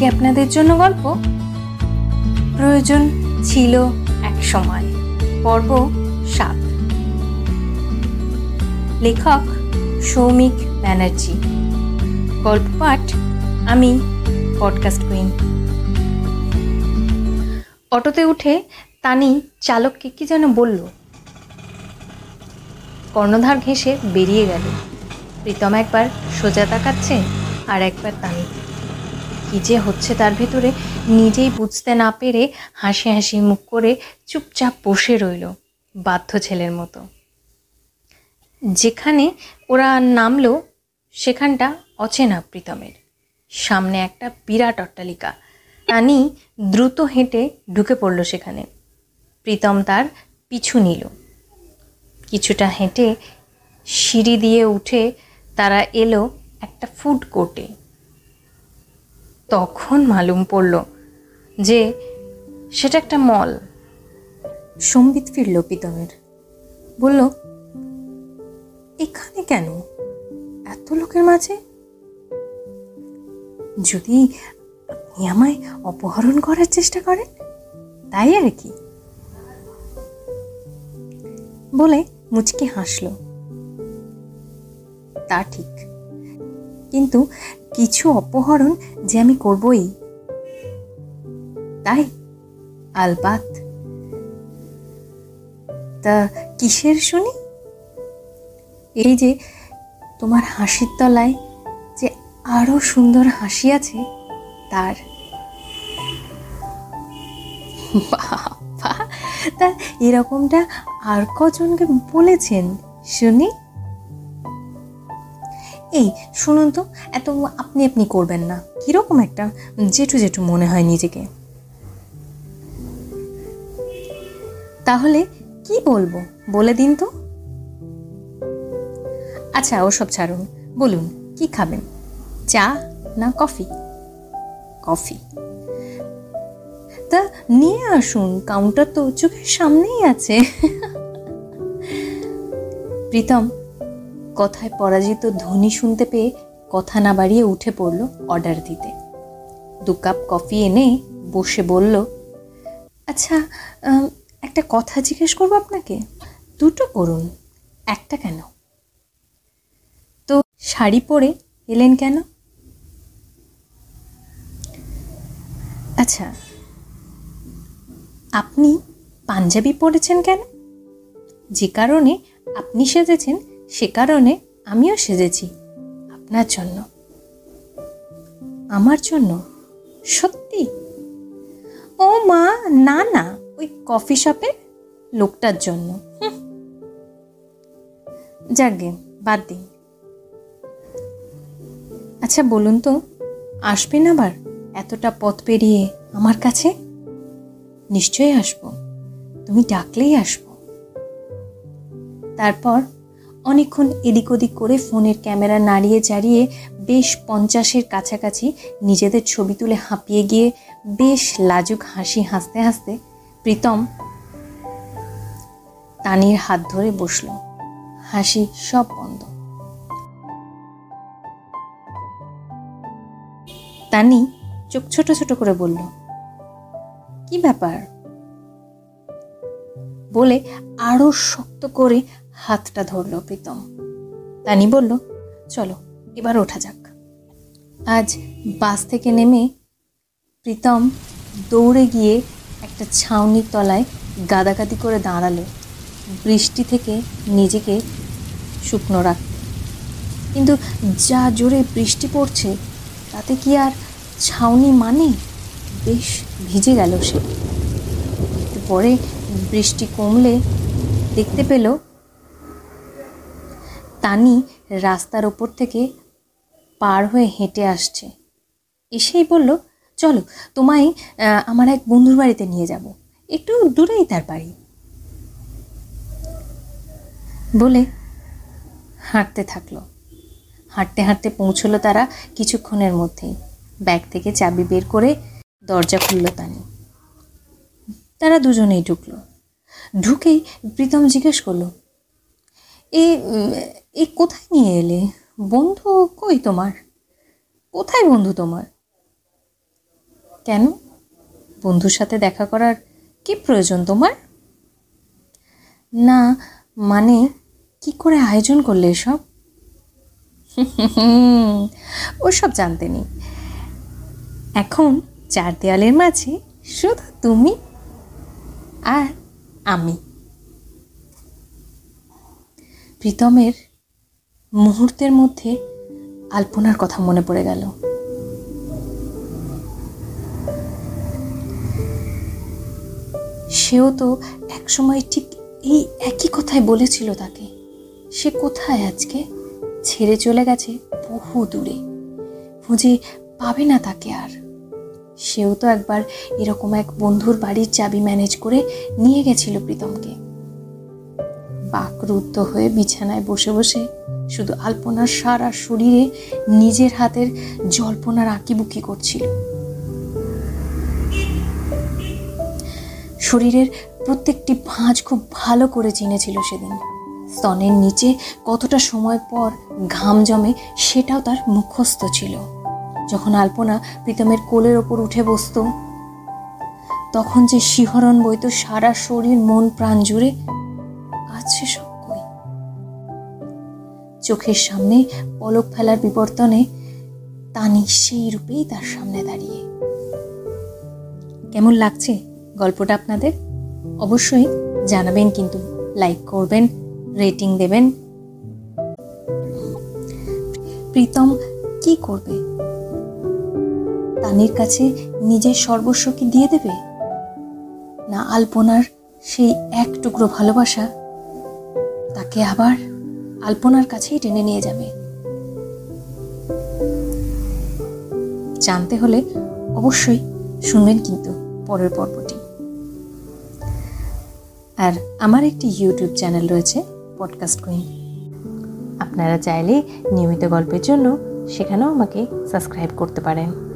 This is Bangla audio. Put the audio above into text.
আজকে আপনাদের জন্য গল্প প্রয়োজন ছিল এক সময়। পর্ব সাত। লেখক সৌমিক ব্যানার্জি। গল্প পাঠ আমি, পডকাস্ট কুইন। অটোতে উঠে তানি চালককে কি যেন বলল। কর্ণধার ঘেঁষে বেরিয়ে গেল। প্রীতম একবার সোজা তাকাচ্ছে আর একবার তানি কি যে হচ্ছে তার ভেতরে নিজেই বুঝতে না পেরে হাসি হাসি মুখ করে চুপচাপ বসে রইল বাধ্য ছেলের মতো। যেখানে ওরা নামলো, সেখানটা অচেনা প্রীতমের। সামনে একটা বিরাট অট্টালিকা। তানি দ্রুত হেঁটে ঢুকে পড়ল সেখানে। প্রীতম তার পিছু নিল। কিছুটা হেঁটে সিঁড়ি দিয়ে উঠে তারা এলো একটা ফুড কোর্টে। তখন মালুম পড়ল যে সেটা একটা মল। সম্বিত ফিরল প্রীতমের বলল, এখানে কেন? এত লোকের মাঝে? যদি আপনি আমায় অপহরণ করার চেষ্টা করেন, তাই আর কি? বলে মুচকি হাসল। তা ঠিক। কিন্তু কিছু অপহরণ যে আমি করবই। তাই, আলবাত। তা কিসের শুনি? এই যে তোমার হাসির তলায় যে আরও সুন্দর হাসি আছে, তার। তা এরকমটা আর কজনকে বলেছেন, শুনি? এই, শুনুন তো, এত আপনি আপনি করবেন না। কীরকম একটা জেঠু জেঠু মনে হয় নিজেকে? তাহলে কি বলব? বলে দিন তো। আচ্ছা ওসব ছাড়ুন। বলুন, কি খাবেন? চা না কফি? কফি। তা নিয়ে আসুন কাউন্টার তো চোখের সামনেই আছে। প্রীতম কথায় পরাজিত ধ্বনি শুনতে পেয়ে কথা না বাড়িয়ে উঠে পড়ল অর্ডার দিতে। দু কাপ কফি এনে বসে বলল আচ্ছা একটা কথা জিজ্ঞেস করব আপনাকে। দুটো করুন, একটা কেন? তো শাড়ি পরে এলেন কেন? আচ্ছা আপনি পাঞ্জাবি পরেছেন কেন? যে কারণে আপনি সেজেছেন সে কারণে আমিও সেজেছি আপনার জন্য। আমার জন্য? সত্যি? ও মা, না না, ওই কফি শপের লোকটার জন্য। যাকে বাদ দিন আচ্ছা বলুন তো, আসবেন আবার? এতটা পথ পেরিয়ে আমার কাছে? নিশ্চয়ই আসব। তুমি ডাকলেই আসব। তারপর অনেকক্ষণ এদিক ওদিক করে ফোনের ক্যামেরা নাড়িয়ে চাড়িয়ে বেশ পঞ্চাশের কাছাকাছি নিজেদের ছবি তুলে হাঁপিয়ে গিয়ে বেশ লাজুক হাসি হাসতে হাসতে প্রীতম তানির হাত ধরে বসল। হাসি সব বন্ধ। তানি চোখ ছোট ছোট করে বলল, কি ব্যাপার? বলে আরও শক্ত করে হাতটা ধরল প্রীতম। তানি বলল, চলো, এবার ওঠা যাক। আজ বাস থেকে নেমে প্রীতম দৌড়ে গিয়ে একটা ছাউনির তলায় গাদাগাদি করে দাঁড়াল। বৃষ্টি থেকে নিজেকে শুকনো রাখতে। কিন্তু যা জোরে বৃষ্টি পড়ছে, তাতে কি আর ছাউনি মানে? বেশ ভিজে গেল সে। পরে বৃষ্টি কমলে দেখতে পেল তানি রাস্তার ওপর থেকে পার হয়ে হেঁটে আসছে। এসেই বলল, চলো, তোমায় আমার এক বন্ধুর বাড়িতে নিয়ে যাব। একটু দূরেই তার বাড়ি। বলে হাঁটতে থাকল। হাঁটতে হাঁটতে পৌঁছলো তারা কিছুক্ষণের মধ্যেই। ব্যাগ থেকে চাবি বের করে দরজা খুলল তানি। তারা দুজনেই ঢুকলো। ঢুকেই প্রীতম জিজ্ঞেস করল এ এ কোথায় নিয়ে এলে? বন্ধু কই তোমার? কোথায় বন্ধু তোমার? কেন? বন্ধুর সাথে দেখা করার কি প্রয়োজন তোমার? না মানে কি করে আয়োজন করলে এসব? ওসব জানতে নেই। এখন চার দেওয়ালের মাঝে শুধু তুমি আর আমি। প্রীতমের মুহূর্তের মধ্যে আলপনার কথা মনে পড়ে গেল। সেও তো একসময় ঠিক এই একই কথাই বলেছিল তাকে। সে কোথায় আজকে? ছেড়ে চলে গেছে বহু দূরে। খুঁজে পাবে না তাকে আর। সেও তো একবার এরকম এক বন্ধুর বাড়ির চাবি ম্যানেজ করে নিয়ে গেছিল প্রীতমকে। বাকরুদ্ধ হয়ে বিছানায় বসে বসে শুধু আলপনার সারা শরীরে নিজের হাতের জল্পনার আঁকিবুকি করছিল। শরীরের প্রত্যেকটি ভাঁজ খুব ভালো করে চিনেছিল সেদিন। স্তনের নিচে কতটা সময় পর ঘাম জমে সেটাও তার মুখস্থ ছিল। যখন আলপনা প্রীতমের কোলের ওপর উঠে বসত, তখন যে শিহরণ বইত সারা শরীর মন প্রাণ জুড়ে আজ সেসব কই চোখের সামনে পলক ফেলার বিবর্তনে তানি সেই রূপেই তার সামনে দাঁড়িয়ে। কেমন লাগছে গল্পটা আপনাদের? অবশ্যই জানাবেন কিন্তু লাইক করবেন রেটিং দেবেন। প্রীতম কি করবে? তানির কাছে নিজের সর্বস্ব কি দিয়ে দেবে? না আলপনার সেই এক টুকরো ভালোবাসা তাকে আবার আলপনার কাছেই টেনে নিয়ে যাবে। জানতে হলে অবশ্যই শুনবেন কিন্তু পরের পর্বটি। আর আমার একটি ইউটিউব চ্যানেল রয়েছে, পডকাস্ট কুইন। আপনারা চাইলে নিয়মিত গল্পের জন্য সেখানেও আমাকে সাবস্ক্রাইব করতে পারেন।